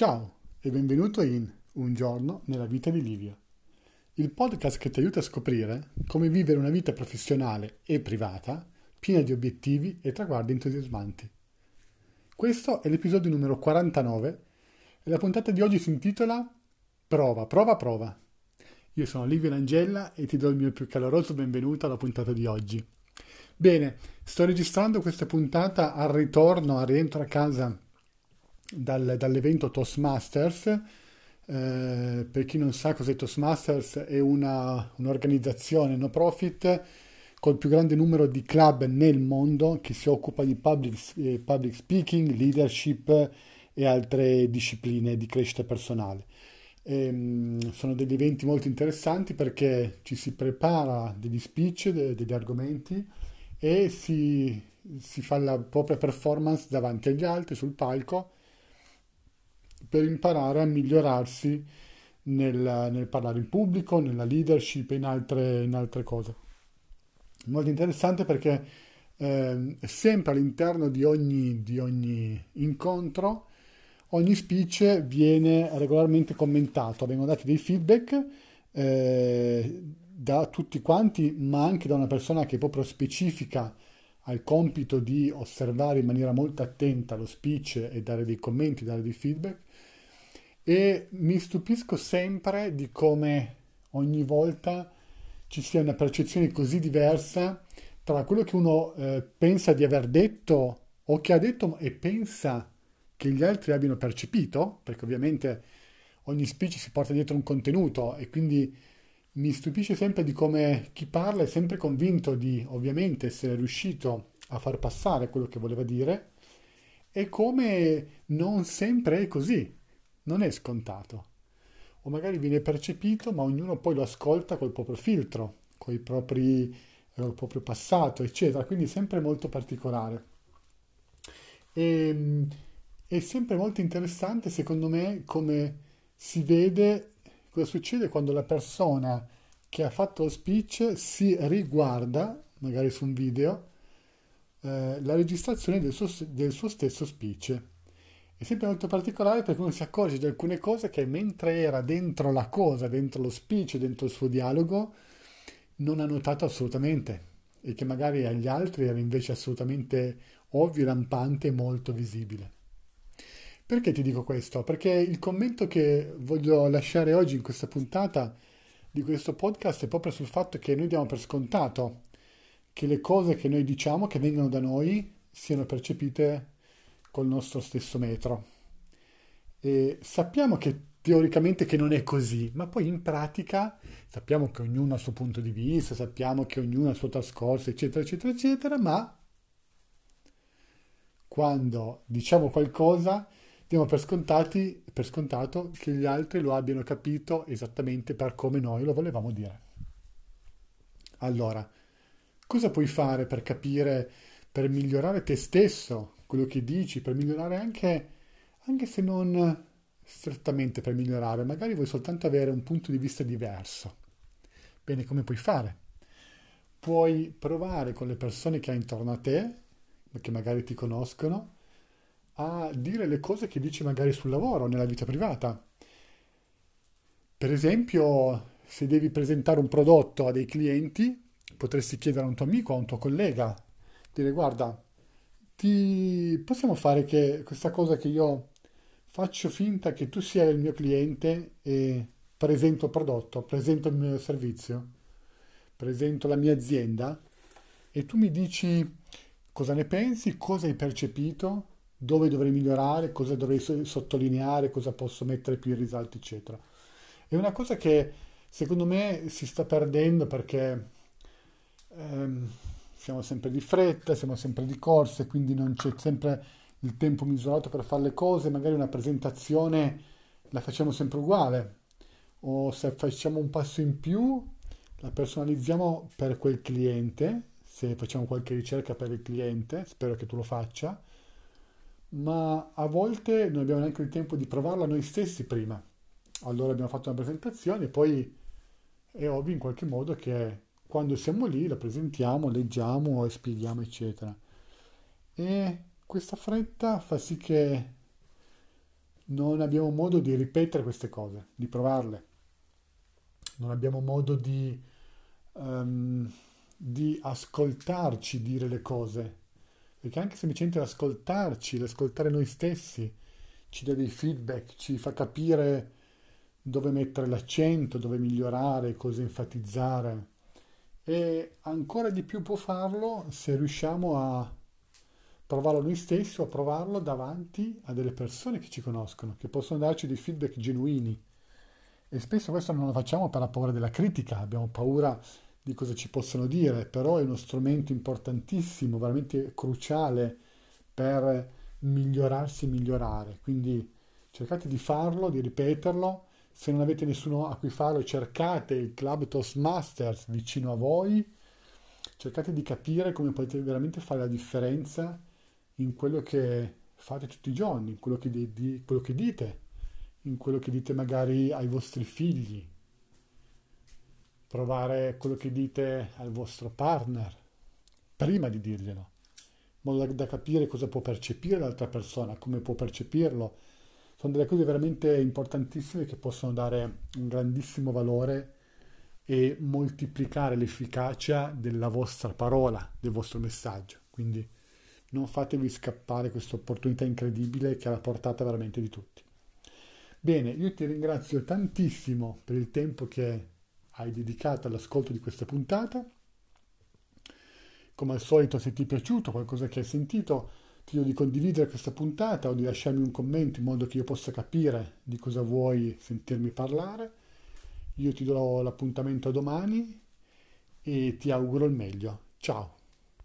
Ciao e benvenuto in Un giorno nella vita di Livio, il podcast che ti aiuta a scoprire come vivere una vita professionale e privata piena di obiettivi e traguardi entusiasmanti. Questo è l'episodio numero 49 e la puntata di oggi si intitola Prova, prova, prova. Io sono Livio Langella e ti do il mio più caloroso benvenuto alla puntata di oggi. Bene, sto registrando questa puntata al ritorno, al rientro a casa dal, dall'evento Toastmasters. Eh, per chi non sa cos'è Toastmasters, è una, un'organizzazione no profit col più grande numero di club nel mondo che si occupa di public, eh, public speaking, leadership e altre discipline di crescita personale. E, ehm, sono degli eventi molto interessanti perché ci si prepara degli speech, de, degli argomenti e si, si fa la propria performance davanti agli altri sul palco per imparare a migliorarsi nel, nel parlare in pubblico, nella leadership e in altre, in altre cose. Molto interessante perché eh, sempre all'interno di ogni, di ogni incontro, ogni speech viene regolarmente commentato, vengono dati dei feedback eh, da tutti quanti, ma anche da una persona che proprio specifica al compito di osservare in maniera molto attenta lo speech e dare dei commenti, dare dei feedback e mi stupisco sempre di come ogni volta ci sia una percezione così diversa tra quello che uno eh, pensa di aver detto o che ha detto e pensa che gli altri abbiano percepito, perché ovviamente ogni speech si porta dietro un contenuto e quindi mi stupisce sempre di come chi parla è sempre convinto di ovviamente essere riuscito a far passare quello che voleva dire e come non sempre è così non è scontato. O magari viene percepito, ma ognuno poi lo ascolta col proprio filtro, con il proprio passato, eccetera. Quindi sempre molto particolare. E, ehm, è sempre molto interessante, secondo me, come si vede cosa succede quando la persona che ha fatto lo speech si riguarda, magari su un video, eh, la registrazione del suo, del suo stesso speech. È sempre molto particolare perché uno si accorge di alcune cose che mentre era dentro la cosa, dentro lo speech, dentro il suo dialogo, non ha notato assolutamente e che magari agli altri era invece assolutamente ovvio, rampante e molto visibile. Perché ti dico questo? Perché il commento che voglio lasciare oggi in questa puntata di questo podcast è proprio sul fatto che noi diamo per scontato che le cose che noi diciamo, che vengono da noi, siano percepite col nostro stesso metro. E sappiamo che teoricamente che non è così, ma poi in pratica sappiamo che ognuno ha il suo punto di vista, sappiamo che ognuno ha il suo trascorso, eccetera, eccetera, eccetera, ma quando diciamo qualcosa diamo per, scontati, per scontato che gli altri lo abbiano capito esattamente per come noi lo volevamo dire. Allora, cosa puoi fare per capire, per migliorare te stesso quello che dici, per migliorare anche, anche se non strettamente per migliorare, magari vuoi soltanto avere un punto di vista diverso. Bene, come puoi fare? Puoi provare con le persone che hai intorno a te, che magari ti conoscono, a dire le cose che dici magari sul lavoro, nella vita privata. Per esempio, se devi presentare un prodotto a dei clienti, potresti chiedere a un tuo amico, a un tuo collega, dire guarda, ti possiamo fare che questa cosa che io faccio finta che tu sia il mio cliente e presento il prodotto, presento il mio servizio, presento la mia azienda e tu mi dici cosa ne pensi, cosa hai percepito, dove dovrei migliorare, cosa dovrei sottolineare, cosa posso mettere più in risalto, eccetera. È una cosa che secondo me si sta perdendo perché ehm, siamo sempre di fretta, siamo sempre di corsa, quindi non c'è sempre il tempo misurato per fare le cose, magari una presentazione la facciamo sempre uguale. O se facciamo un passo in più la personalizziamo per quel cliente, se facciamo qualche ricerca per il cliente, spero che tu lo faccia, ma a volte non abbiamo neanche il tempo di provarla noi stessi prima. Allora abbiamo fatto una presentazione e poi è ovvio in qualche modo che quando siamo lì la presentiamo, leggiamo e spieghiamo, eccetera. E questa fretta fa sì che non abbiamo modo di ripetere queste cose, di provarle, non abbiamo modo di, um, di ascoltarci dire le cose, perché anche semplicemente l'ascoltarci, l'ascoltare noi stessi, ci dà dei feedback, ci fa capire dove mettere l'accento, dove migliorare, cosa enfatizzare. E ancora di più può farlo se riusciamo a provarlo noi stessi o a provarlo davanti a delle persone che ci conoscono, che possono darci dei feedback genuini. E spesso questo non lo facciamo per la paura della critica, abbiamo paura di cosa ci possono dire, però è uno strumento importantissimo, veramente cruciale per migliorarsi e migliorare. Quindi cercate di farlo, di ripeterlo. Se non avete nessuno a cui farlo, cercate il club Toastmasters vicino a voi. Cercate di capire come potete veramente fare la differenza in quello che fate tutti i giorni, in quello che, di, di, quello che dite, in quello che dite magari ai vostri figli. Provare quello che dite al vostro partner prima di dirglielo in modo da, da capire cosa può percepire l'altra persona, come può percepirlo. Sono delle cose veramente importantissime che possono dare un grandissimo valore e moltiplicare l'efficacia della vostra parola, del vostro messaggio. Quindi non fatevi scappare questa opportunità incredibile che è alla portata veramente di tutti. Bene, io ti ringrazio tantissimo per il tempo che hai dedicato all'ascolto di questa puntata. Come al solito, se ti è piaciuto, qualcosa che hai sentito, ti chiedo di condividere questa puntata o di lasciarmi un commento in modo che io possa capire di cosa vuoi sentirmi parlare. Io ti do l'appuntamento domani e ti auguro il meglio. Ciao!